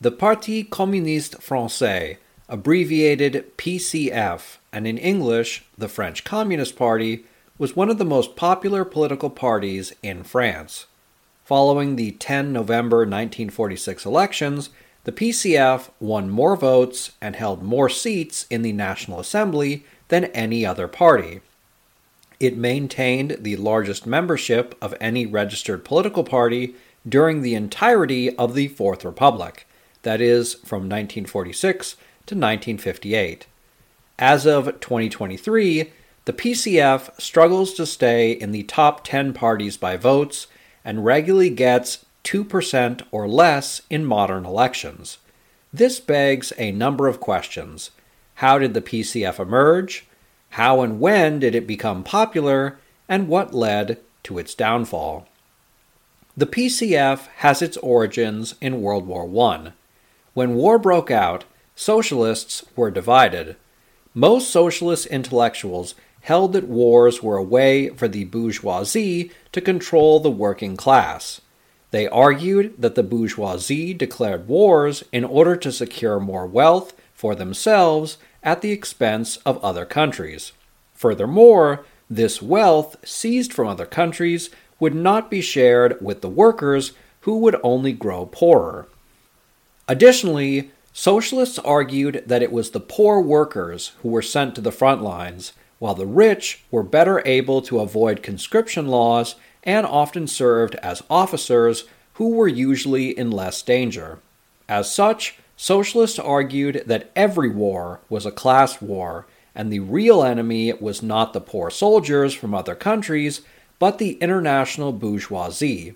The Parti Communiste Francais, abbreviated PCF, and in English, the French Communist Party, was one of the most popular political parties in France. Following the 10 November 1946 elections, the PCF won more votes and held more seats in the National Assembly than any other party. It maintained the largest membership of any registered political party during the entirety of the Fourth Republic, that is, from 1946 to 1958. As of 2023, the PCF struggles to stay in the top 10 parties by votes and regularly gets 2% or less in modern elections. This begs a number of questions. How did the PCF emerge? How and when did it become popular? And what led to its downfall? The PCF has its origins in World War I. When war broke out, socialists were divided. Most socialist intellectuals held that wars were a way for the bourgeoisie to control the working class. They argued that the bourgeoisie declared wars in order to secure more wealth for themselves at the expense of other countries. Furthermore, this wealth seized from other countries would not be shared with the workers who would only grow poorer. Additionally, socialists argued that it was the poor workers who were sent to the front lines, while the rich were better able to avoid conscription laws and often served as officers who were usually in less danger. As such, socialists argued that every war was a class war, and the real enemy was not the poor soldiers from other countries, but the international bourgeoisie.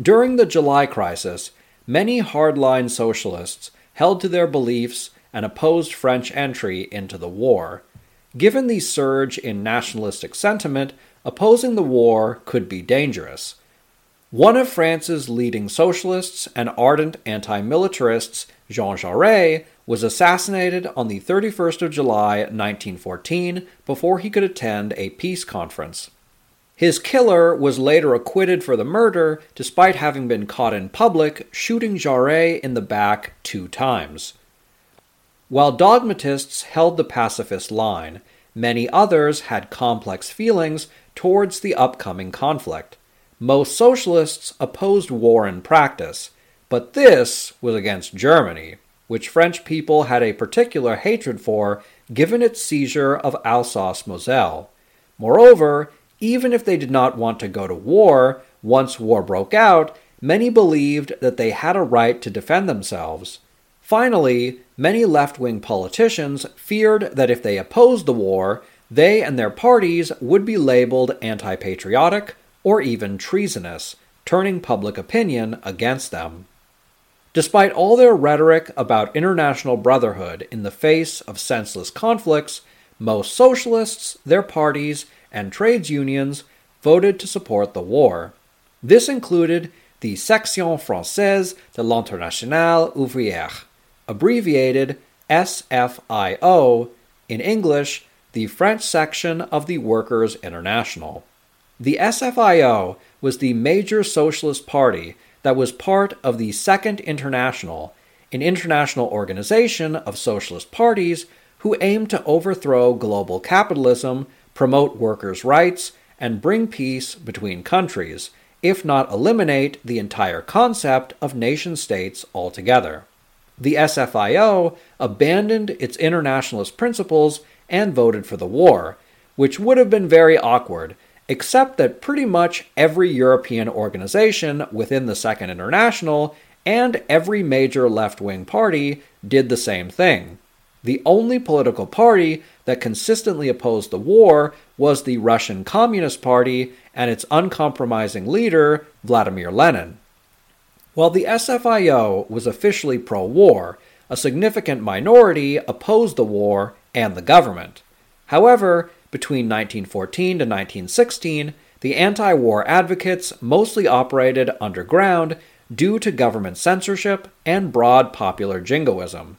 During the July crisis, many hardline socialists held to their beliefs and opposed French entry into the war. Given the surge in nationalistic sentiment, opposing the war could be dangerous. One of France's leading socialists and ardent anti militarists, Jean Jaurès, was assassinated on the 31st of July 1914 before he could attend a peace conference. His killer was later acquitted for the murder despite having been caught in public shooting Jaurès in the back two times. While dogmatists held the pacifist line, many others had complex feelings towards the upcoming conflict. Most socialists opposed war in practice, but this was against Germany, which French people had a particular hatred for given its seizure of Alsace Moselle. Moreover, even if they did not want to go to war, once war broke out, many believed that they had a right to defend themselves. Finally, many left wing politicians feared that if they opposed the war, they and their parties would be labeled anti patriotic or even treasonous, turning public opinion against them. Despite all their rhetoric about international brotherhood in the face of senseless conflicts, most socialists, their parties, and trades unions voted to support the war. This included the Section Française de l'Internationale Ouvrière, abbreviated SFIO, in English, the French section of the Workers' International. The SFIO was the major socialist party that was part of the Second International, an international organization of socialist parties who aimed to overthrow global capitalism, promote workers' rights, and bring peace between countries, if not eliminate the entire concept of nation states altogether. The SFIO abandoned its internationalist principles and voted for the war, which would have been very awkward, except that pretty much every European organization within the Second International and every major left wing party did the same thing. The only political party that consistently opposed the war was the Russian Communist Party and its uncompromising leader, Vladimir Lenin. While the SFIO was officially pro war, a significant minority opposed the war and the government. However, between 1914 to 1916, the anti war advocates mostly operated underground due to government censorship and broad popular jingoism.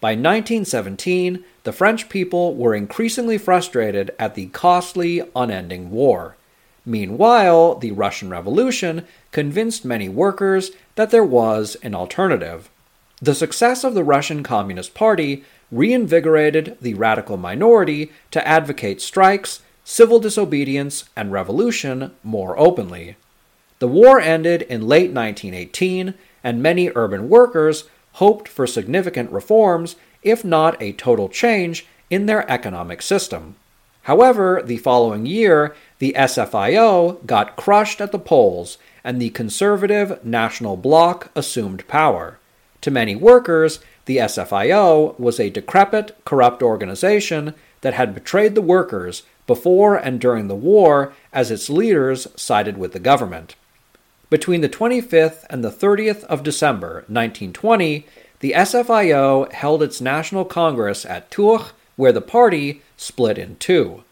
By 1917, the French people were increasingly frustrated at the costly, unending war. Meanwhile, the Russian Revolution convinced many workers that there was an alternative. The success of the Russian Communist Party reinvigorated the radical minority to advocate strikes, civil disobedience, and revolution more openly. The war ended in late 1918, and many urban workers hoped for significant reforms, if not a total change, in their economic system. However, the following year, the SFIO got crushed at the polls, and the conservative National Bloc assumed power. To many workers, the SFIO was a decrepit, corrupt organization that had betrayed the workers before and during the war as its leaders sided with the government. Between the 25th and the 30th of December 1920, the SFIO held its National Congress at Tours, where the party split in two.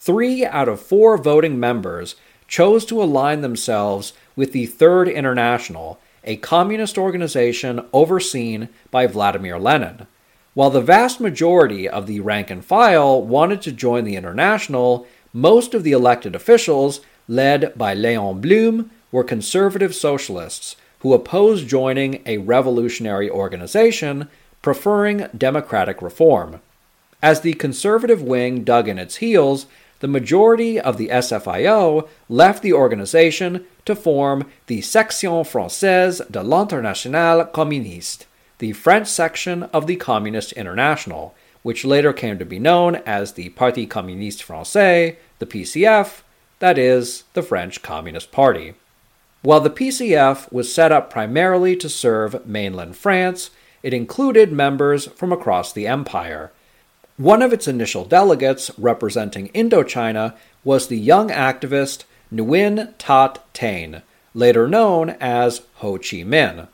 Three out of four voting members chose to align themselves with the Third International, a communist organization overseen by Vladimir Lenin. While the vast majority of the rank and file wanted to join the International, most of the elected officials, led by Leon Blum, were conservative socialists who opposed joining a revolutionary organization, preferring democratic reform. As the conservative wing dug in its heels, the majority of the SFIO left the organization to form the Section Française de l'Internationale Communiste, the French section of the Communist International, which later came to be known as the Parti Communiste Français, the PCF, that is, the French Communist Party. While the PCF was set up primarily to serve mainland France, it included members from across the empire. One of its initial delegates representing Indochina was the young activist Nguyen Tat Thanh, later known as Ho Chi Minh.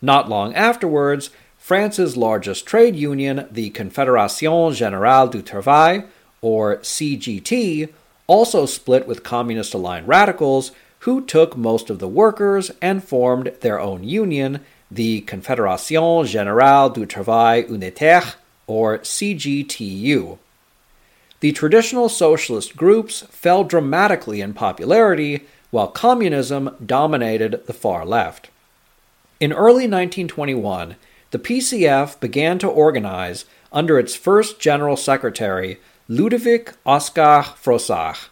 Not long afterwards, France's largest trade union, the Confédération Générale du Travail, or CGT, also split with communist aligned radicals who took most of the workers and formed their own union, the Confédération Générale du Travail Unitaire, or CGTU. The traditional socialist groups fell dramatically in popularity, while communism dominated the far left. In early 1921, the PCF began to organize under its first general secretary, Ludovic Oscar Frossart.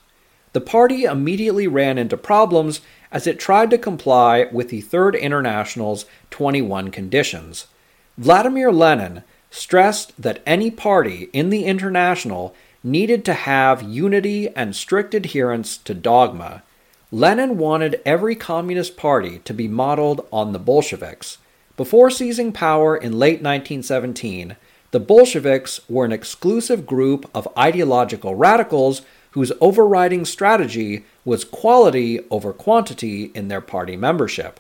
The party immediately ran into problems as it tried to comply with the Third International's 21 conditions. Vladimir Lenin stressed that any party in the International needed to have unity and strict adherence to dogma. Lenin wanted every communist party to be modeled on the Bolsheviks. Before seizing power in late 1917, the Bolsheviks were an exclusive group of ideological radicals whose overriding strategy was quality over quantity in their party membership.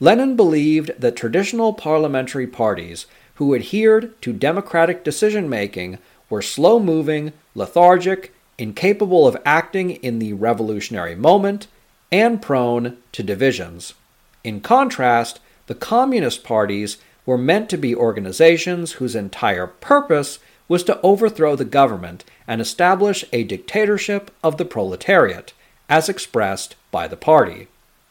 Lenin believed that traditional parliamentary parties who adhered to democratic decision making were slow moving, lethargic, incapable of acting in the revolutionary moment, and prone to divisions. In contrast, the communist parties were meant to be organizations whose entire purpose was to overthrow the government and establish a dictatorship of the proletariat, as expressed by the party.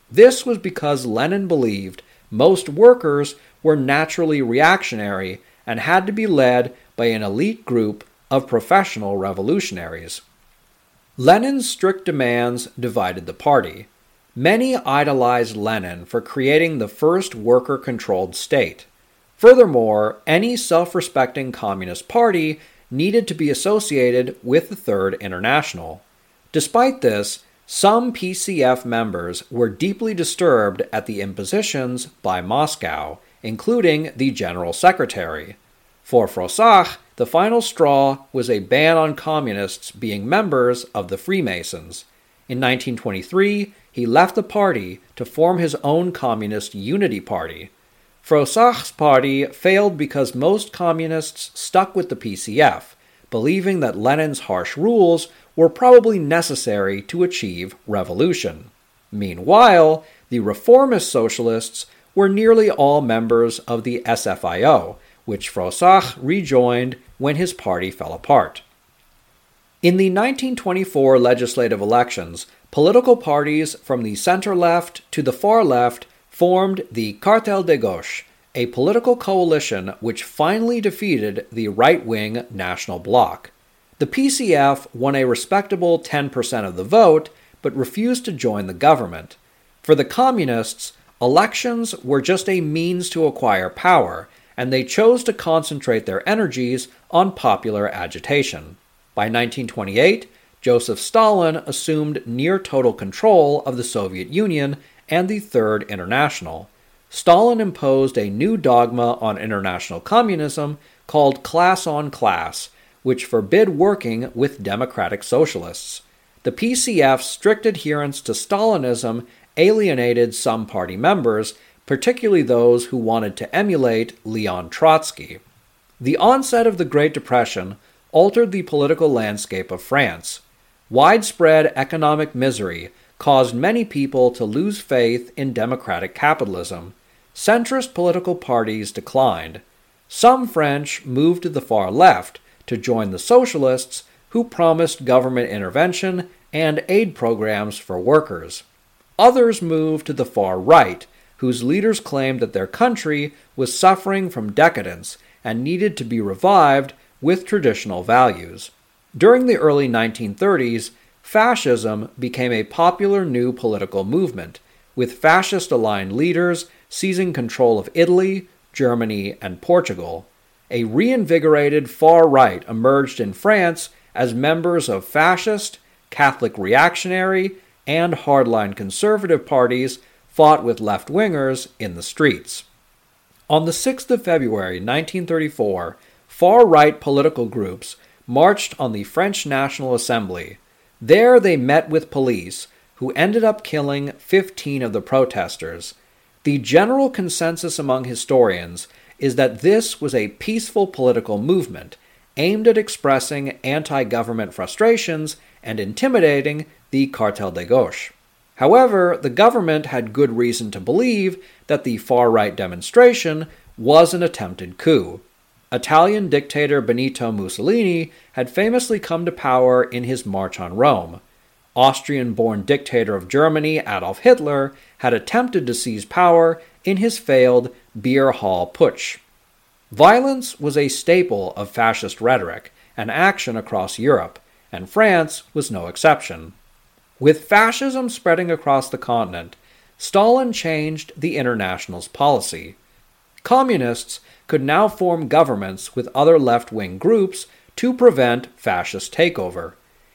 This was because Lenin believed most workers were naturally reactionary and had to be led by an elite group of professional revolutionaries. Lenin's strict demands divided the party. Many idolized Lenin for creating the first worker controlled state. Furthermore, any self respecting Communist Party needed to be associated with the Third International. Despite this, some PCF members were deeply disturbed at the impositions by Moscow, including the General Secretary. For Frossart, the final straw was a ban on communists being members of the Freemasons. In 1923, he left the party to form his own Communist Unity Party. Frossart's party failed because most communists stuck with the PCF, believing that Lenin's harsh rules were probably necessary to achieve revolution. Meanwhile, the reformist socialists were nearly all members of the SFIO, which Frossart rejoined when his party fell apart. In the 1924 legislative elections, political parties from the center left to the far left formed the Cartel de Gauche, a political coalition which finally defeated the right wing National Bloc. The PCF won a respectable 10% of the vote, but refused to join the government. For the Communists, elections were just a means to acquire power, and they chose to concentrate their energies on popular agitation. By 1928, Joseph Stalin assumed near total control of the Soviet Union and the Third International. Stalin imposed a new dogma on international communism called class on class, which forbid working with democratic socialists. The PCF's strict adherence to Stalinism alienated some party members, particularly those who wanted to emulate Leon Trotsky. The onset of the Great Depression altered the political landscape of France. Widespread economic misery caused many people to lose faith in democratic capitalism. Centrist political parties declined. Some French moved to the far left to join the socialists, who promised government intervention and aid programs for workers. Others moved to the far right, whose leaders claimed that their country was suffering from decadence and needed to be revived with traditional values. During the early 1930s, fascism became a popular new political movement, with fascist aligned leaders seizing control of Italy, Germany, and Portugal. A reinvigorated far right emerged in France as members of fascist, Catholic reactionary, and hardline conservative parties fought with left wingers in the streets. On the 6th of February 1934, far right political groups marched on the French National Assembly there they met with police, who ended up killing 15 of the protesters. The general consensus among historians is that this was a peaceful political movement aimed at expressing anti government frustrations and intimidating the Cartel de Gauche. However, the government had good reason to believe that the far right demonstration was an attempted coup. Italian dictator Benito Mussolini had famously come to power in his March on Rome. Austrian born dictator of Germany Adolf Hitler had attempted to seize power in his failed Beer Hall Putsch. Violence was a staple of fascist rhetoric and action across Europe, and France was no exception. With fascism spreading across the continent, Stalin changed the International's policy. Communists could now form governments with other left wing groups to prevent fascist takeover.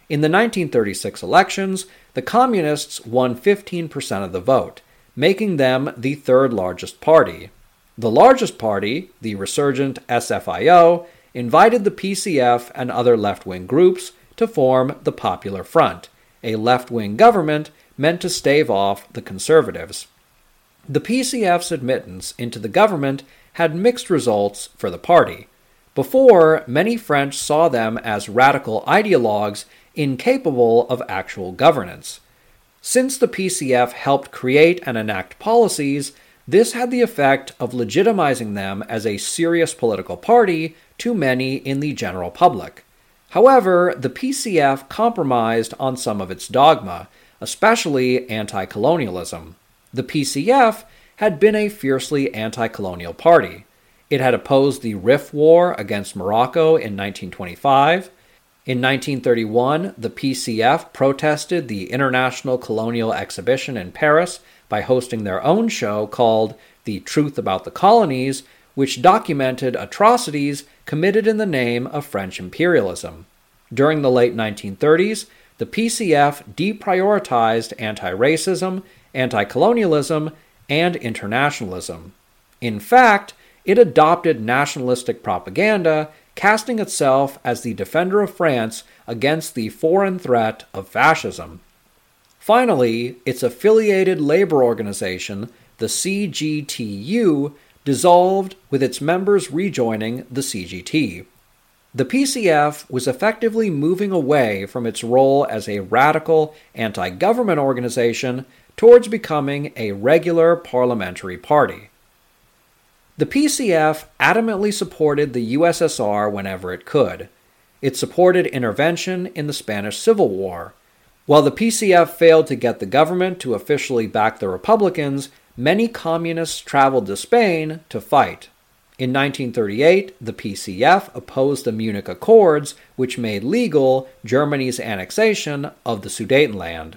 In the 1936 elections, the Communists won 15% of the vote, making them the third largest party. The largest party, the resurgent SFIO, invited the PCF and other left wing groups to form the Popular Front, a left wing government meant to stave off the conservatives. The PCF's admittance into the government had mixed results for the party. Before, many French saw them as radical ideologues incapable of actual governance. Since the PCF helped create and enact policies, this had the effect of legitimizing them as a serious political party to many in the general public. However, the PCF compromised on some of its dogma, especially anti colonialism. The PCF had been a fiercely anti colonial party. It had opposed the Rif War against Morocco in 1925. In 1931, the PCF protested the International Colonial Exhibition in Paris by hosting their own show called The Truth About the Colonies, which documented atrocities committed in the name of French imperialism. During the late 1930s, the PCF deprioritized anti racism, anti colonialism, and internationalism. In fact, it adopted nationalistic propaganda, casting itself as the defender of France against the foreign threat of fascism. Finally, its affiliated labor organization, the CGTU, dissolved with its members rejoining the CGT. The PCF was effectively moving away from its role as a radical anti government organization towards becoming a regular parliamentary party. The PCF adamantly supported the USSR whenever it could. It supported intervention in the Spanish Civil War. While the PCF failed to get the government to officially back the Republicans, many communists traveled to Spain to fight. In 1938, the PCF opposed the Munich Accords, which made legal Germany's annexation of the Sudetenland.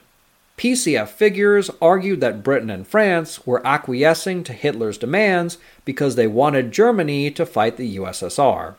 PCF figures argued that Britain and France were acquiescing to Hitler's demands because they wanted Germany to fight the USSR.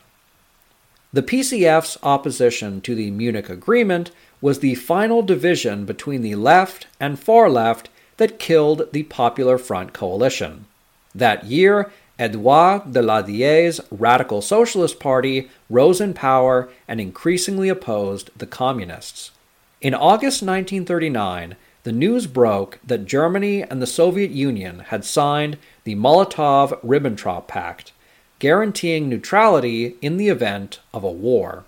The PCF's opposition to the Munich Agreement was the final division between the left and far left that killed the Popular Front coalition. That year, Edouard Daladier's Radical Socialist Party rose in power and increasingly opposed the Communists. In August 1939, the news broke that Germany and the Soviet Union had signed the Molotov Ribbentrop Pact, guaranteeing neutrality in the event of a war.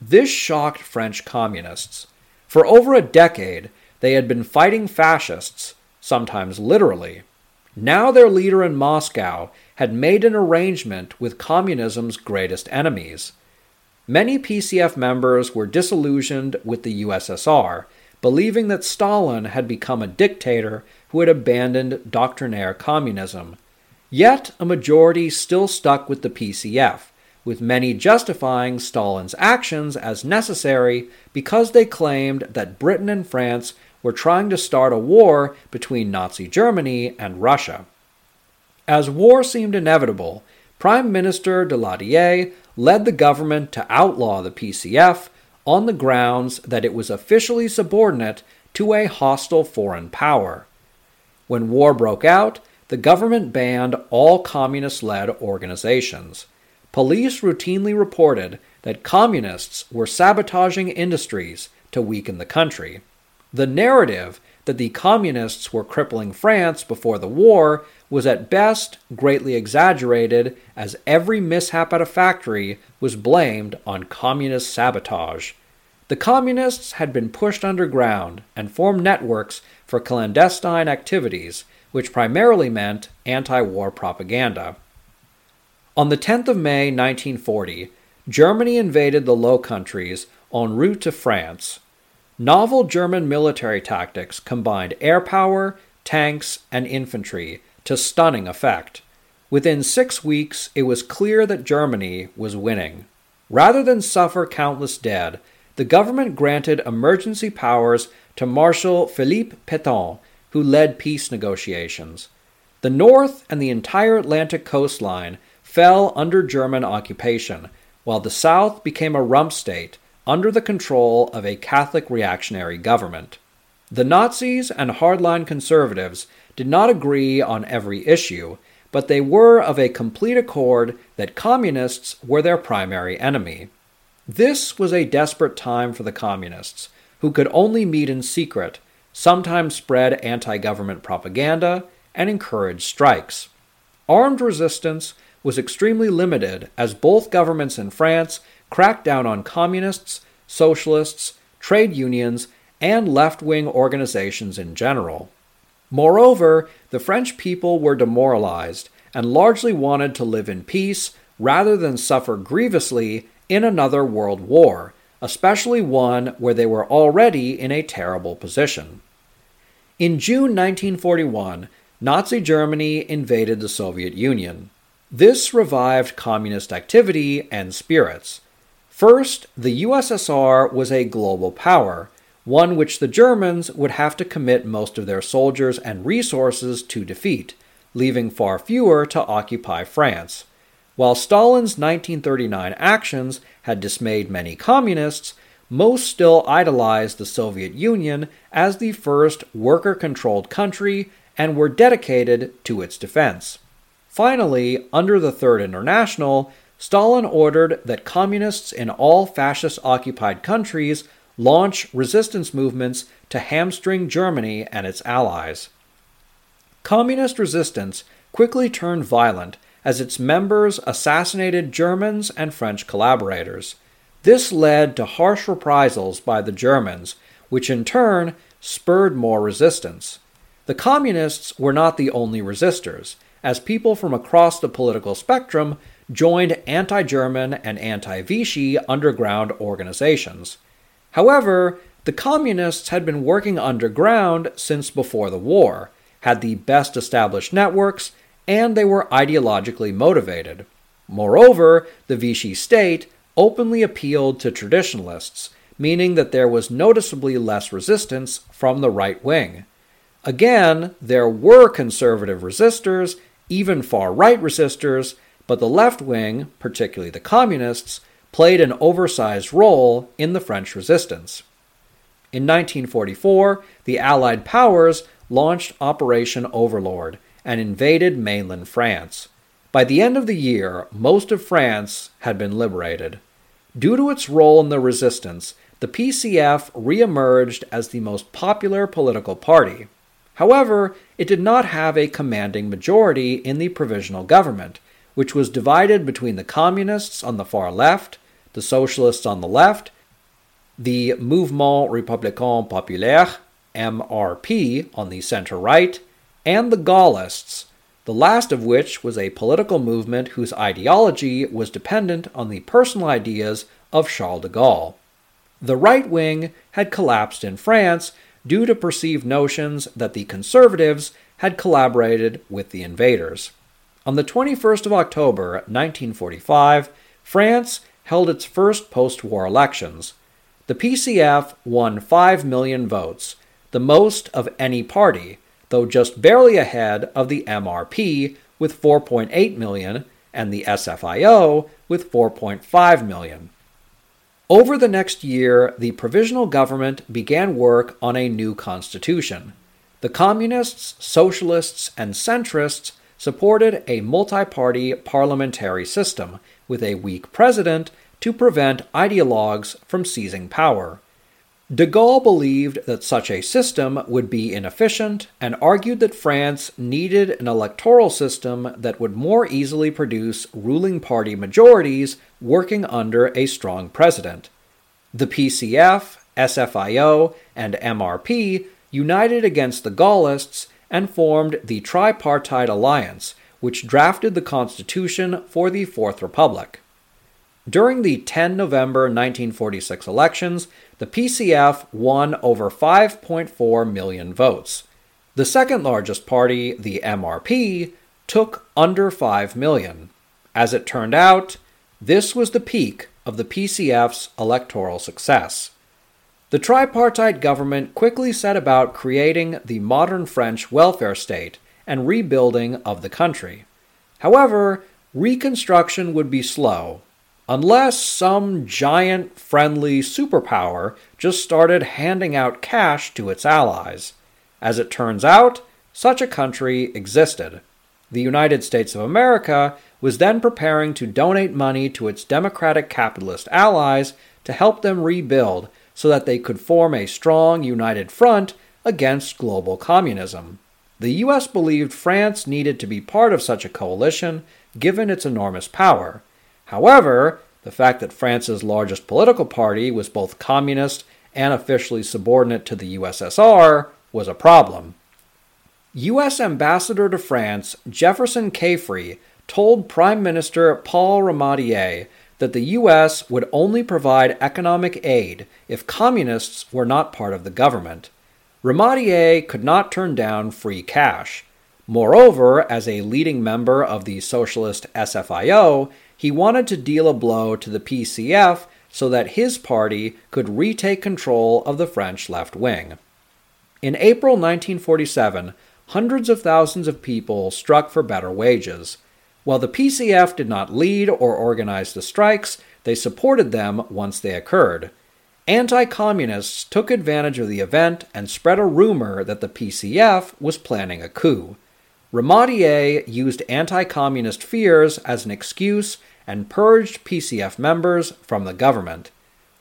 This shocked French communists. For over a decade, they had been fighting fascists, sometimes literally. Now their leader in Moscow had made an arrangement with communism's greatest enemies. Many PCF members were disillusioned with the USSR, believing that Stalin had become a dictator who had abandoned doctrinaire communism. Yet a majority still stuck with the PCF, with many justifying Stalin's actions as necessary because they claimed that Britain and France were trying to start a war between Nazi Germany and Russia. As war seemed inevitable, Prime Minister Daladier led the government to outlaw the PCF on the grounds that it was officially subordinate to a hostile foreign power. When war broke out, the government banned all communist led organizations. Police routinely reported that communists were sabotaging industries to weaken the country. The narrative that the communists were crippling France before the war was at best greatly exaggerated, as every mishap at a factory was blamed on communist sabotage. The communists had been pushed underground and formed networks for clandestine activities, which primarily meant anti war propaganda. On the 10th of May 1940, Germany invaded the Low Countries en route to France Novel German military tactics combined air power, tanks, and infantry to stunning effect. Within six weeks, it was clear that Germany was winning. Rather than suffer countless dead, the government granted emergency powers to Marshal Philippe Pétain, who led peace negotiations. The North and the entire Atlantic coastline fell under German occupation, while the South became a rump state under the control of a Catholic reactionary government. The Nazis and hardline conservatives did not agree on every issue, but they were of a complete accord that communists were their primary enemy. This was a desperate time for the communists, who could only meet in secret, sometimes spread anti government propaganda, and encourage strikes. Armed resistance was extremely limited as both governments in France cracked down on communists, socialists, trade unions, and left wing organizations in general. Moreover, the French people were demoralized and largely wanted to live in peace rather than suffer grievously in another world war, especially one where they were already in a terrible position. In June 1941, Nazi Germany invaded the Soviet Union. This revived communist activity and spirits. First, the USSR was a global power, one which the Germans would have to commit most of their soldiers and resources to defeat, leaving far fewer to occupy France. While Stalin's 1939 actions had dismayed many communists, most still idolized the Soviet Union as the first worker controlled country and were dedicated to its defense. Finally, under the Third International, Stalin ordered that communists in all fascist occupied countries launch resistance movements to hamstring Germany and its allies. Communist resistance quickly turned violent as its members assassinated Germans and French collaborators. This led to harsh reprisals by the Germans, which in turn spurred more resistance. The Communists were not the only resistors, as people from across the political spectrum joined anti German and anti Vichy underground organizations. However, the Communists had been working underground since before the war, had the best established networks, and they were ideologically motivated. Moreover, the Vichy state openly appealed to traditionalists, meaning that there was noticeably less resistance from the right wing. Again, there were conservative resistors, even far right resistors, but the left wing, particularly the communists, played an oversized role in the French resistance. In 1944, the Allied powers launched Operation Overlord and invaded mainland France. By the end of the year, most of France had been liberated. Due to its role in the resistance, the PCF re-emerged as the most popular political party. However, it did not have a commanding majority in the provisional government, which was divided between the communists on the far left, the socialists on the left, the Mouvement Républicain Populaire, MRP, on the center right, and the Gaullists, the last of which was a political movement whose ideology was dependent on the personal ideas of Charles de Gaulle. The right wing had collapsed in France due to perceived notions that the conservatives had collaborated with the invaders. On the 21st of October 1945, France held its first post war elections. The PCF won 5 million votes, the most of any party, though just barely ahead of the MRP with 4.8 million and the SFIO with 4.5 million. Over the next year, the provisional government began work on a new constitution. The communists, socialists, and centrists supported a multi party parliamentary system with a weak president to prevent ideologues from seizing power. De Gaulle believed that such a system would be inefficient and argued that France needed an electoral system that would more easily produce ruling party majorities working under a strong president. The PCF, SFIO, and MRP united against the Gaullists and formed the Tripartite Alliance, which drafted the Constitution for the Fourth Republic. During the 10 November 1946 elections, the PCF won over 5.4 million votes. The second largest party, the MRP, took under 5 million. As it turned out, this was the peak of the PCF's electoral success. The tripartite government quickly set about creating the modern French welfare state and rebuilding of the country. However, reconstruction would be slow unless some giant friendly superpower just started handing out cash to its allies. As it turns out, such a country existed. The United States of America was then preparing to donate money to its democratic capitalist allies to help them rebuild so that they could form a strong united front against global communism. The US believed France needed to be part of such a coalition given its enormous power. However, the fact that France's largest political party was both communist and officially subordinate to the USSR was a problem. U.S. Ambassador to France Jefferson Caffery told Prime Minister Paul Ramadier that the U.S. would only provide economic aid if communists were not part of the government. Ramadier could not turn down free cash. Moreover, as a leading member of the socialist SFIO, he wanted to deal a blow to the PCF so that his party could retake control of the French left wing. In April 1947, hundreds of thousands of people struck for better wages. While the PCF did not lead or organize the strikes, they supported them once they occurred. Anti communists took advantage of the event and spread a rumor that the PCF was planning a coup. Ramadier used anti communist fears as an excuse and purged PCF members from the government.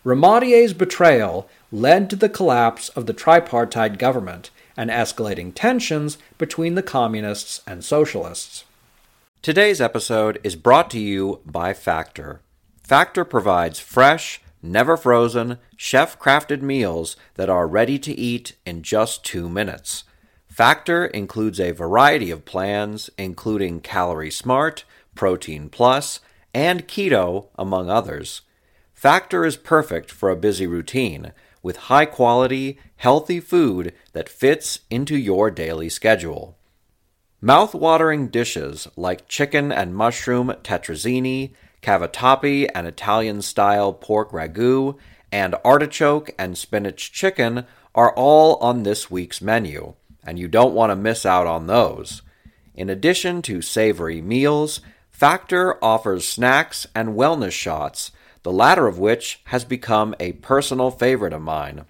Ramadier's betrayal led to the collapse of the tripartite government and escalating tensions between the communists and socialists. Today's episode is brought to you by Factor. Factor provides fresh, never frozen, chef crafted meals that are ready to eat in just two minutes. Factor includes a variety of plans, including Calorie Smart, Protein Plus, and Keto, among others. Factor is perfect for a busy routine with high quality, healthy food that fits into your daily schedule. Mouth-watering dishes like chicken and mushroom tetrazzini, cavatappi and Italian-style pork ragu, and artichoke and spinach chicken are all on this week's menu, and you don't want to miss out on those. In addition to savory meals, Factor offers snacks and wellness shots, the latter of which has become a personal favorite of mine.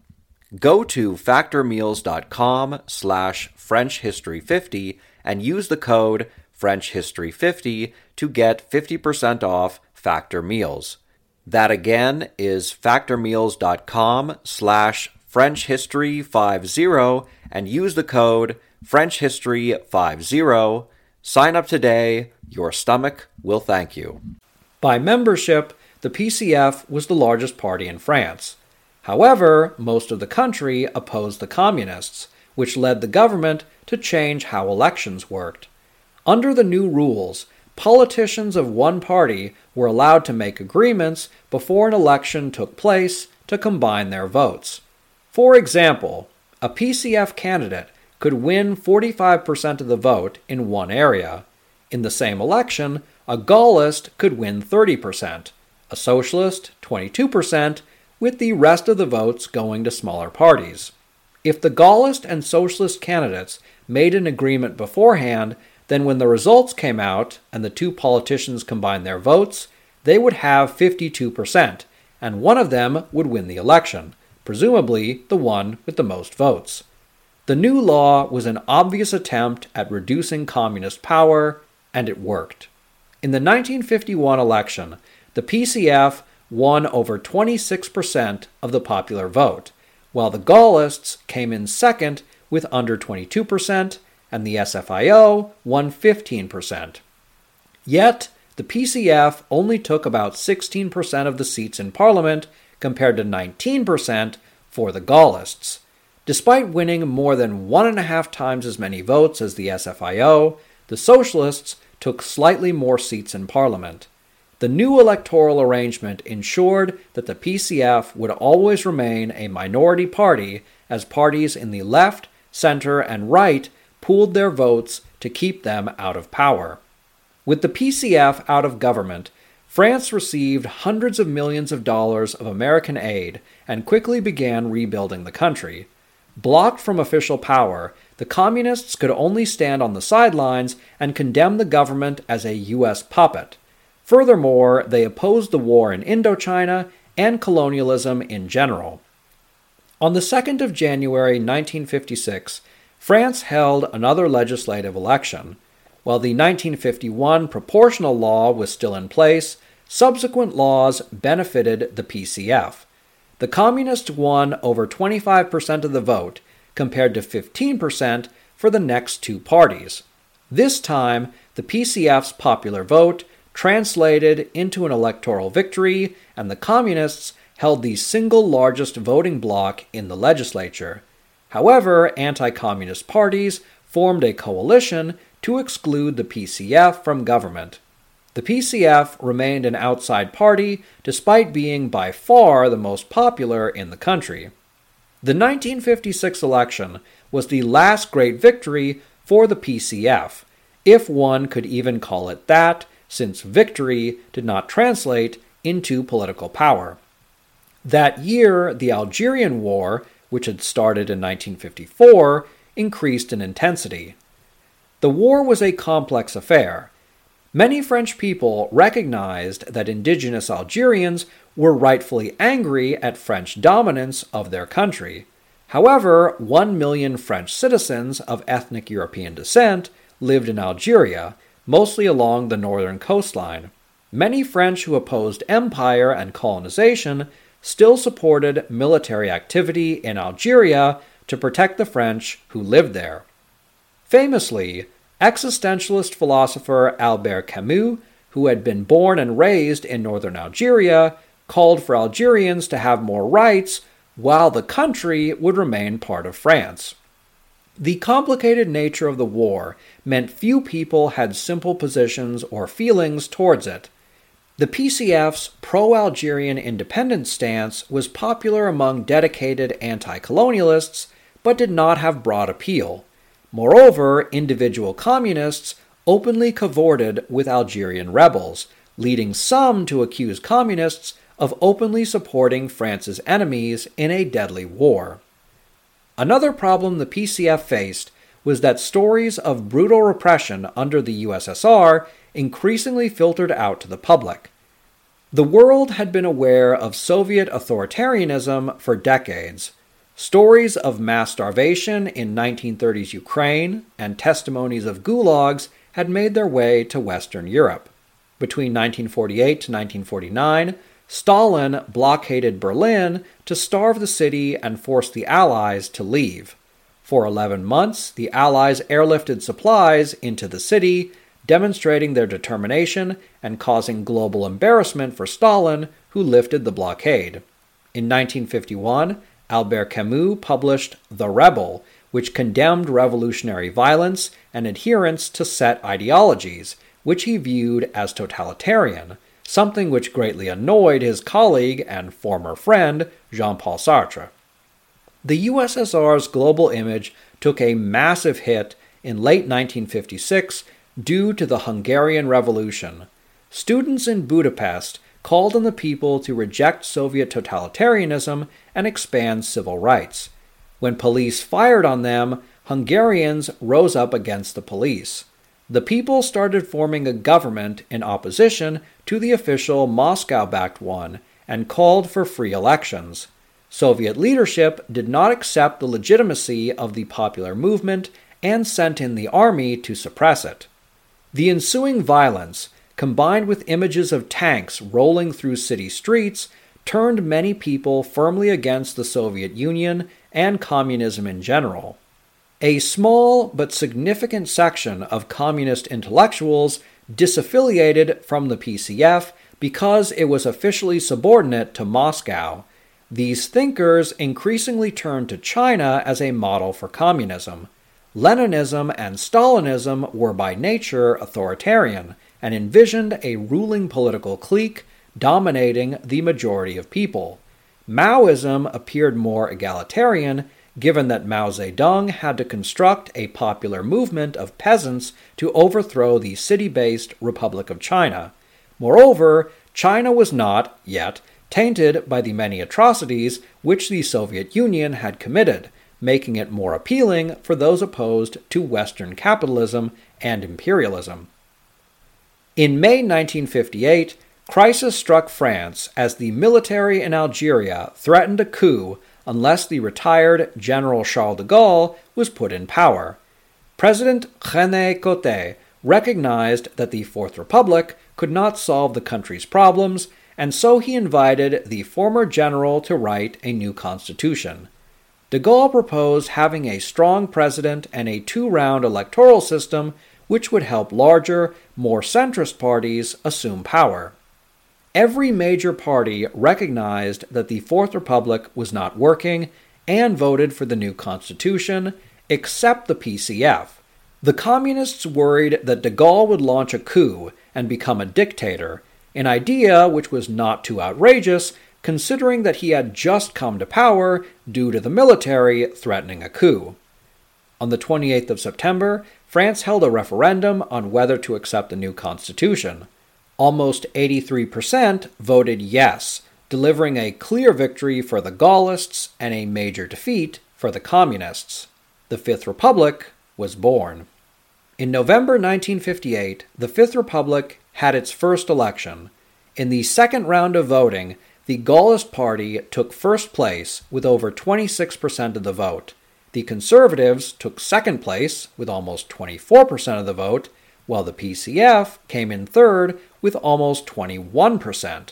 Go to factormeals.com slash frenchhistory50 and use the code FrenchHistory50 to get 50% off Factor Meals. That again is factormeals.com slash FrenchHistory50 and use the code FrenchHistory50. Sign up today. Your stomach will thank you. By membership, the PCF was the largest party in France. However, most of the country opposed the communists, which led the government to change how elections worked. Under the new rules, politicians of one party were allowed to make agreements before an election took place to combine their votes. For example, a PCF candidate could win 45% of the vote in one area. In the same election, a Gaullist could win 30%, a Socialist 22%, with the rest of the votes going to smaller parties. If the Gaullist and Socialist candidates made an agreement beforehand, then when the results came out and the two politicians combined their votes, they would have 52%, and one of them would win the election, presumably the one with the most votes. The new law was an obvious attempt at reducing communist power, and it worked. In the 1951 election, the PCF won over 26% of the popular vote, while the Gaullists came in second with under 22%, and the SFIO won 15%. Yet, the PCF only took about 16% of the seats in Parliament compared to 19% for the Gaullists. Despite winning more than one and a half times as many votes as the SFIO, the Socialists took slightly more seats in Parliament. The new electoral arrangement ensured that the PCF would always remain a minority party as parties in the left, center, and right pooled their votes to keep them out of power. With the PCF out of government, France received hundreds of millions of dollars of American aid and quickly began rebuilding the country. Blocked from official power, the Communists could only stand on the sidelines and condemn the government as a U.S. puppet. Furthermore, they opposed the war in Indochina and colonialism in general. On the 2nd of January 1956, France held another legislative election. While the 1951 proportional law was still in place, subsequent laws benefited the PCF. The Communists won over 25% of the vote, compared to 15% for the next two parties. This time, the PCF's popular vote translated into an electoral victory, and the Communists held the single largest voting bloc in the legislature. However, anti communist parties formed a coalition to exclude the PCF from government. The PCF remained an outside party despite being by far the most popular in the country. The 1956 election was the last great victory for the PCF, if one could even call it that, since victory did not translate into political power. That year, the Algerian War, which had started in 1954, increased in intensity. The war was a complex affair. Many French people recognized that indigenous Algerians were rightfully angry at French dominance of their country. However, one million French citizens of ethnic European descent lived in Algeria, mostly along the northern coastline. Many French who opposed empire and colonization still supported military activity in Algeria to protect the French who lived there. Famously, existentialist philosopher Albert Camus, who had been born and raised in northern Algeria, called for Algerians to have more rights while the country would remain part of France. The complicated nature of the war meant few people had simple positions or feelings towards it. The PCF's pro Algerian independence stance was popular among dedicated anti colonialists, but did not have broad appeal. Moreover, individual communists openly cavorted with Algerian rebels, leading some to accuse communists of openly supporting France's enemies in a deadly war. Another problem the PCF faced was that stories of brutal repression under the USSR increasingly filtered out to the public. The world had been aware of Soviet authoritarianism for decades. Stories of mass starvation in 1930s Ukraine and testimonies of gulags had made their way to Western Europe. Between 1948 to 1949, Stalin blockaded Berlin to starve the city and force the Allies to leave. For 11 months, the Allies airlifted supplies into the city, demonstrating their determination and causing global embarrassment for Stalin, who lifted the blockade. In 1951, Albert Camus published The Rebel, which condemned revolutionary violence and adherence to set ideologies, which he viewed as totalitarian something which greatly annoyed his colleague and former friend, Jean Paul Sartre. The USSR's global image took a massive hit in late 1956 due to the Hungarian Revolution. Students in Budapest called on the people to reject Soviet totalitarianism and expand civil rights. When police fired on them, Hungarians rose up against the police the people started forming a government in opposition to the official Moscow backed one and called for free elections. Soviet leadership did not accept the legitimacy of the popular movement and sent in the army to suppress it. The ensuing violence, combined with images of tanks rolling through city streets, turned many people firmly against the Soviet Union and communism in general. A small but significant section of communist intellectuals disaffiliated from the PCF because it was officially subordinate to Moscow. These thinkers increasingly turned to China as a model for communism. Leninism and Stalinism were by nature authoritarian and envisioned a ruling political clique dominating the majority of people. Maoism appeared more egalitarian given that Mao Zedong had to construct a popular movement of peasants to overthrow the city based Republic of China. Moreover, China was not, yet, tainted by the many atrocities which the Soviet Union had committed, making it more appealing for those opposed to Western capitalism and imperialism. In May 1958, crisis struck France as the military in Algeria threatened a coup unless the retired General Charles de Gaulle was put in power. President René Coty recognized that the Fourth Republic could not solve the country's problems, and so he invited the former general to write a new constitution. De Gaulle proposed having a strong president and a two round electoral system which would help larger, more centrist parties assume power. Every major party recognized that the Fourth Republic was not working and voted for the new constitution, except the PCF. The communists worried that de Gaulle would launch a coup and become a dictator, an idea which was not too outrageous considering that he had just come to power due to the military threatening a coup. On the 28th of September, France held a referendum on whether to accept the new constitution almost 83% voted yes, delivering a clear victory for the Gaullists and a major defeat for the Communists. The Fifth Republic was born. In November 1958, the Fifth Republic had its first election. In the second round of voting, the Gaullist Party took first place with over 26% of the vote. The Conservatives took second place with almost 24% of the vote, while the PCF came in third with almost 21%.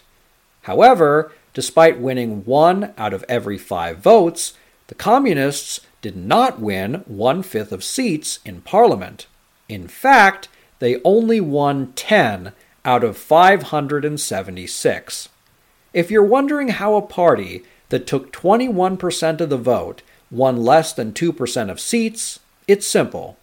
However, despite winning one out of every five votes, the Communists did not win one fifth of seats in Parliament. In fact, they only won 10 out of 576. If you're wondering how a party that took 21% of the vote won less than 2% of seats, it's simple.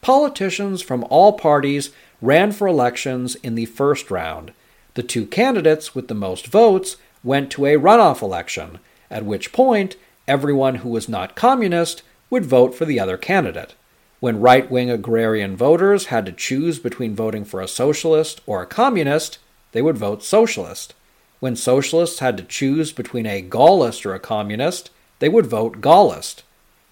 Politicians from all parties ran for elections in the first round. The two candidates with the most votes went to a runoff election, at which point everyone who was not communist would vote for the other candidate. When right wing agrarian voters had to choose between voting for a socialist or a communist, they would vote socialist. When socialists had to choose between a Gaullist or a communist, they would vote Gaullist.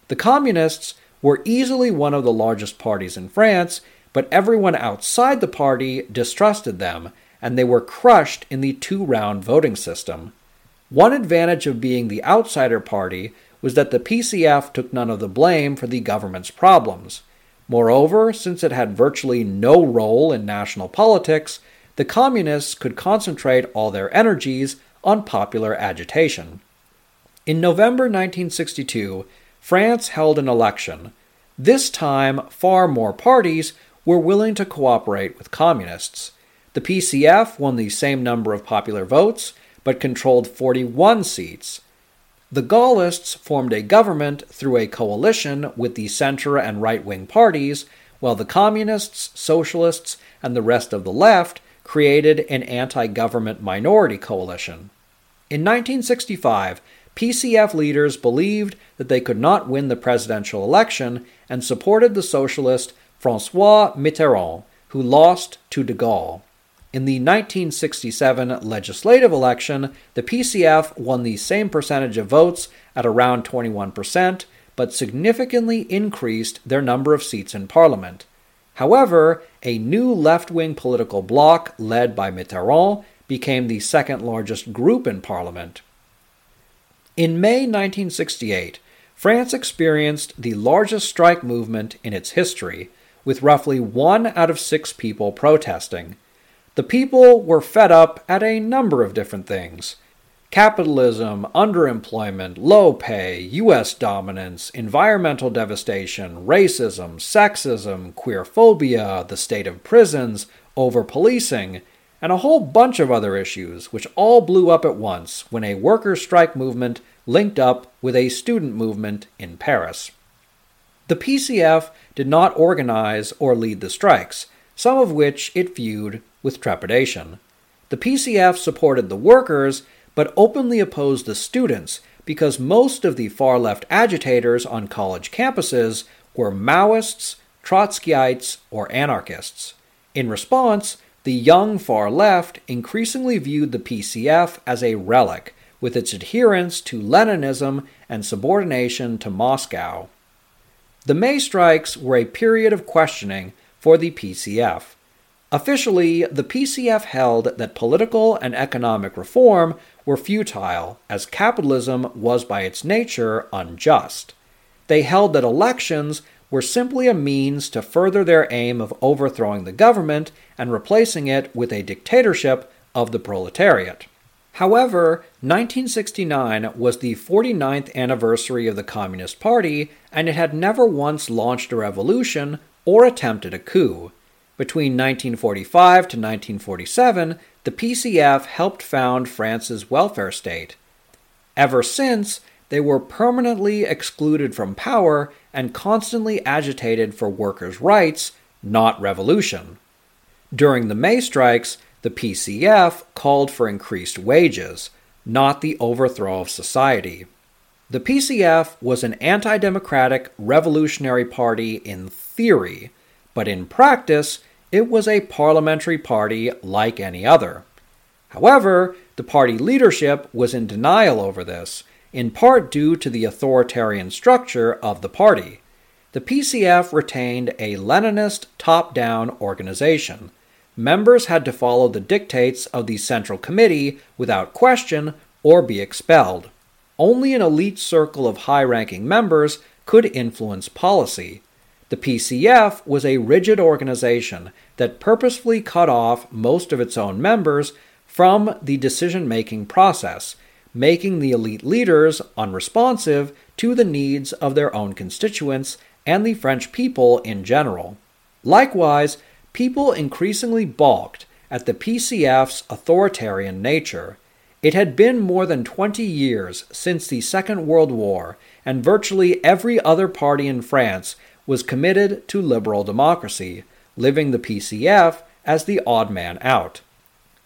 The communists were easily one of the largest parties in France, but everyone outside the party distrusted them, and they were crushed in the two round voting system. One advantage of being the outsider party was that the PCF took none of the blame for the government's problems. Moreover, since it had virtually no role in national politics, the communists could concentrate all their energies on popular agitation. In November 1962, France held an election. This time, far more parties were willing to cooperate with communists. The PCF won the same number of popular votes, but controlled 41 seats. The Gaullists formed a government through a coalition with the center and right wing parties, while the Communists, Socialists, and the rest of the left created an anti government minority coalition. In 1965, PCF leaders believed that they could not win the presidential election and supported the socialist Francois Mitterrand, who lost to de Gaulle. In the 1967 legislative election, the PCF won the same percentage of votes at around 21%, but significantly increased their number of seats in parliament. However, a new left wing political bloc led by Mitterrand became the second largest group in parliament. In May 1968, France experienced the largest strike movement in its history, with roughly one out of six people protesting. The people were fed up at a number of different things capitalism, underemployment, low pay, U.S. dominance, environmental devastation, racism, sexism, queerphobia, the state of prisons, over policing, and a whole bunch of other issues, which all blew up at once when a workers' strike movement linked up with a student movement in Paris. The PCF did not organize or lead the strikes, some of which it viewed with trepidation. The PCF supported the workers, but openly opposed the students because most of the far left agitators on college campuses were Maoists, Trotskyites, or anarchists. In response, the young far left increasingly viewed the PCF as a relic, with its adherence to Leninism and subordination to Moscow. The May strikes were a period of questioning for the PCF. Officially, the PCF held that political and economic reform were futile, as capitalism was by its nature unjust. They held that elections were simply a means to further their aim of overthrowing the government and replacing it with a dictatorship of the proletariat. However, 1969 was the 49th anniversary of the Communist Party, and it had never once launched a revolution or attempted a coup. Between 1945 to 1947, the PCF helped found France's welfare state. Ever since, they were permanently excluded from power and constantly agitated for workers' rights, not revolution. During the May strikes, the PCF called for increased wages, not the overthrow of society. The PCF was an anti democratic revolutionary party in theory, but in practice, it was a parliamentary party like any other. However, the party leadership was in denial over this, in part due to the authoritarian structure of the party. The PCF retained a Leninist top down organization. Members had to follow the dictates of the Central Committee without question or be expelled. Only an elite circle of high ranking members could influence policy. The PCF was a rigid organization that purposefully cut off most of its own members from the decision making process, making the elite leaders unresponsive to the needs of their own constituents and the French people in general. Likewise, people increasingly balked at the PCF's authoritarian nature. It had been more than 20 years since the Second World War, and virtually every other party in France was committed to liberal democracy, living the PCF as the odd man out.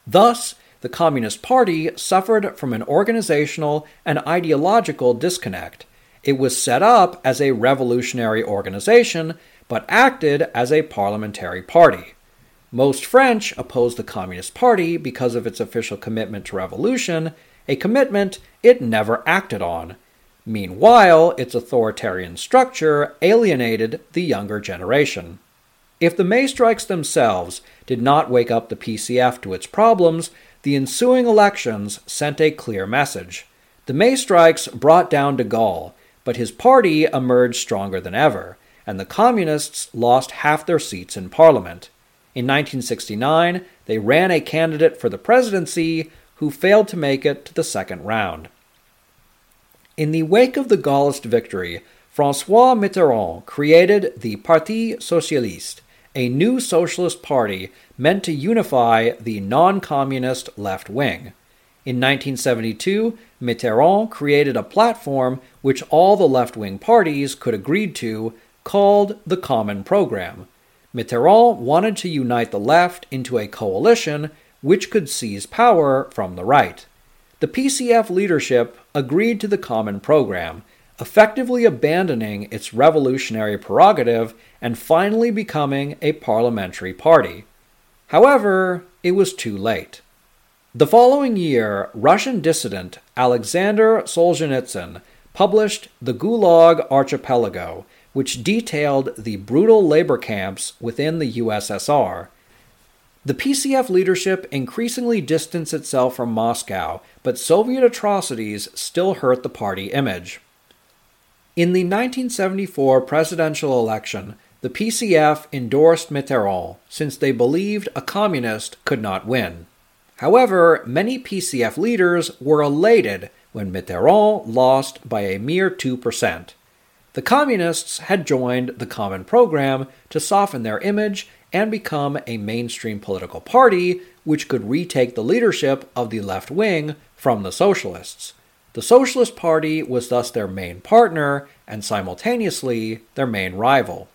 Thus, the Communist Party suffered from an organizational and ideological disconnect. It was set up as a revolutionary organization, but acted as a parliamentary party. Most French opposed the Communist Party because of its official commitment to revolution, a commitment it never acted on. Meanwhile, its authoritarian structure alienated the younger generation. If the May strikes themselves did not wake up the PCF to its problems, the ensuing elections sent a clear message. The May strikes brought down de Gaulle, but his party emerged stronger than ever, and the Communists lost half their seats in Parliament. In 1969, they ran a candidate for the presidency who failed to make it to the second round. In the wake of the Gaullist victory, Francois Mitterrand created the Parti Socialiste, a new socialist party meant to unify the non communist left wing. In 1972, Mitterrand created a platform which all the left wing parties could agree to called the Common Program. Mitterrand wanted to unite the left into a coalition which could seize power from the right. The PCF leadership agreed to the Common Program, effectively abandoning its revolutionary prerogative and finally becoming a parliamentary party. However, it was too late. The following year, Russian dissident Alexander Solzhenitsyn published The Gulag Archipelago, which detailed the brutal labor camps within the USSR. The PCF leadership increasingly distanced itself from Moscow, but Soviet atrocities still hurt the party image. In the 1974 presidential election, the PCF endorsed Mitterrand since they believed a communist could not win. However, many PCF leaders were elated when Mitterrand lost by a mere 2%. The communists had joined the Common Program to soften their image and become a mainstream political party which could retake the leadership of the left wing from the socialists. The Socialist Party was thus their main partner and simultaneously their main rival.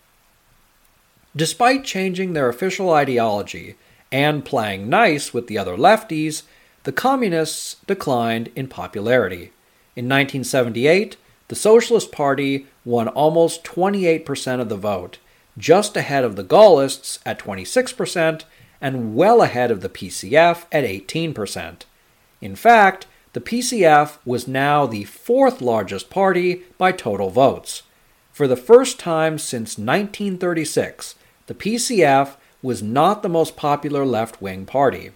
Despite changing their official ideology and playing nice with the other lefties, the Communists declined in popularity. In 1978, the Socialist Party won almost 28% of the vote, just ahead of the Gaullists at 26% and well ahead of the PCF at 18%. In fact, the PCF was now the fourth largest party by total votes. For the first time since 1936, the PCF was not the most popular left wing party.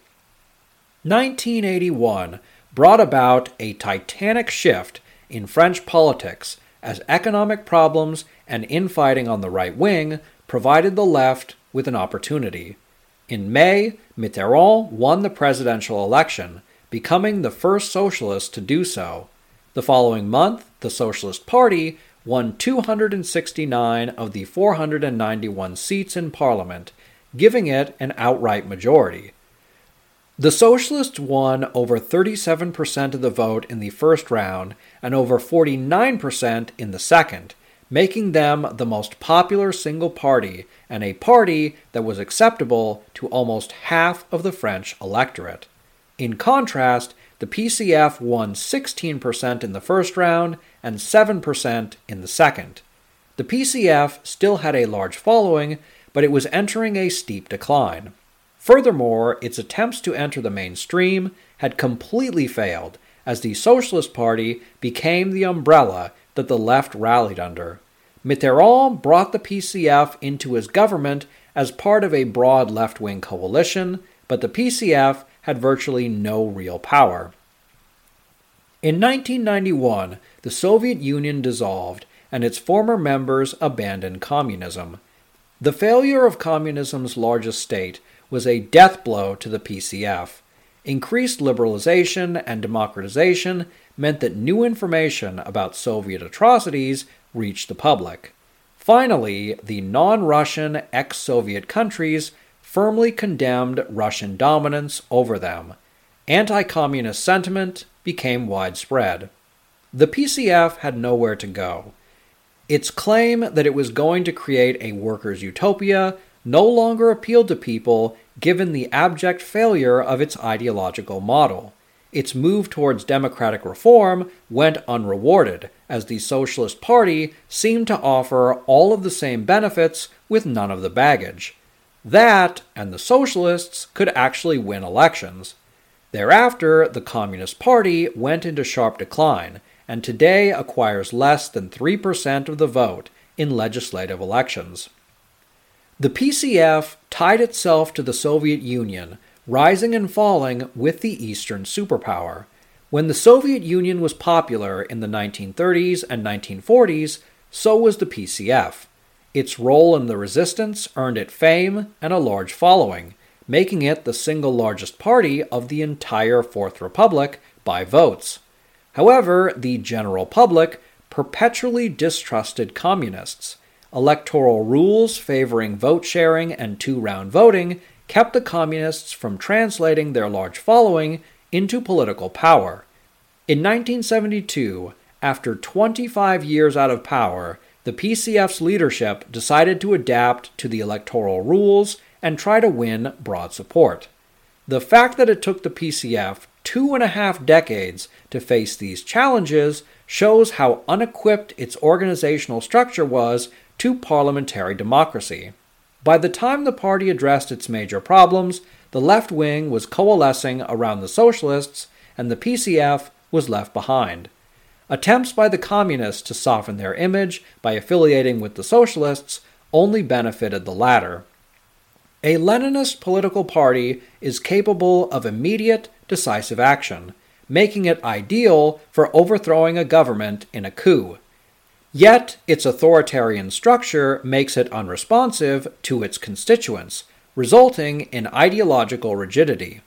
1981 brought about a titanic shift in French politics as economic problems and infighting on the right wing provided the left with an opportunity. In May, Mitterrand won the presidential election, becoming the first socialist to do so. The following month, the Socialist Party won 269 of the 491 seats in Parliament, giving it an outright majority. The Socialists won over 37% of the vote in the first round and over 49% in the second, making them the most popular single party and a party that was acceptable to almost half of the French electorate. In contrast, the PCF won 16% in the first round and 7% in the second. The PCF still had a large following, but it was entering a steep decline. Furthermore, its attempts to enter the mainstream had completely failed, as the Socialist Party became the umbrella that the left rallied under. Mitterrand brought the PCF into his government as part of a broad left wing coalition, but the PCF had virtually no real power. In 1991, the Soviet Union dissolved and its former members abandoned communism. The failure of communism's largest state was a death blow to the PCF. Increased liberalization and democratization meant that new information about Soviet atrocities reached the public. Finally, the non Russian ex Soviet countries firmly condemned Russian dominance over them. Anti communist sentiment became widespread. The PCF had nowhere to go. Its claim that it was going to create a workers' utopia no longer appealed to people given the abject failure of its ideological model. Its move towards democratic reform went unrewarded, as the Socialist Party seemed to offer all of the same benefits with none of the baggage. That, and the Socialists, could actually win elections. Thereafter, the Communist Party went into sharp decline, and today acquires less than 3% of the vote in legislative elections. The PCF tied itself to the Soviet Union, rising and falling with the Eastern superpower. When the Soviet Union was popular in the 1930s and 1940s, so was the PCF. Its role in the resistance earned it fame and a large following, making it the single largest party of the entire Fourth Republic by votes. However, the general public perpetually distrusted communists. Electoral rules favoring vote sharing and two round voting kept the communists from translating their large following into political power. In 1972, after 25 years out of power, the PCF's leadership decided to adapt to the electoral rules and try to win broad support. The fact that it took the PCF two and a half decades to face these challenges shows how unequipped its organizational structure was to parliamentary democracy. By the time the party addressed its major problems, the left wing was coalescing around the socialists, and the PCF was left behind. Attempts by the communists to soften their image by affiliating with the socialists only benefited the latter. A Leninist political party is capable of immediate, decisive action, making it ideal for overthrowing a government in a coup. Yet, its authoritarian structure makes it unresponsive to its constituents, resulting in ideological rigidity.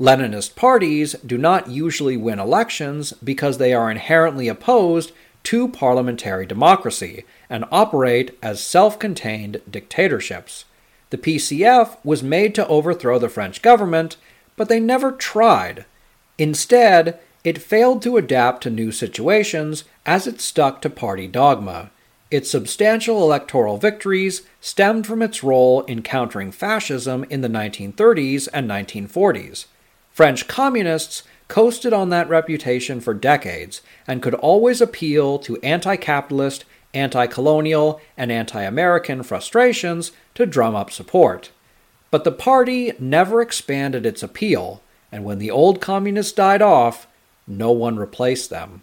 Leninist parties do not usually win elections because they are inherently opposed to parliamentary democracy and operate as self contained dictatorships. The PCF was made to overthrow the French government, but they never tried. Instead, it failed to adapt to new situations as it stuck to party dogma. Its substantial electoral victories stemmed from its role in countering fascism in the 1930s and 1940s. French communists coasted on that reputation for decades and could always appeal to anti capitalist, anti colonial, and anti American frustrations to drum up support. But the party never expanded its appeal, and when the old communists died off, no one replaced them.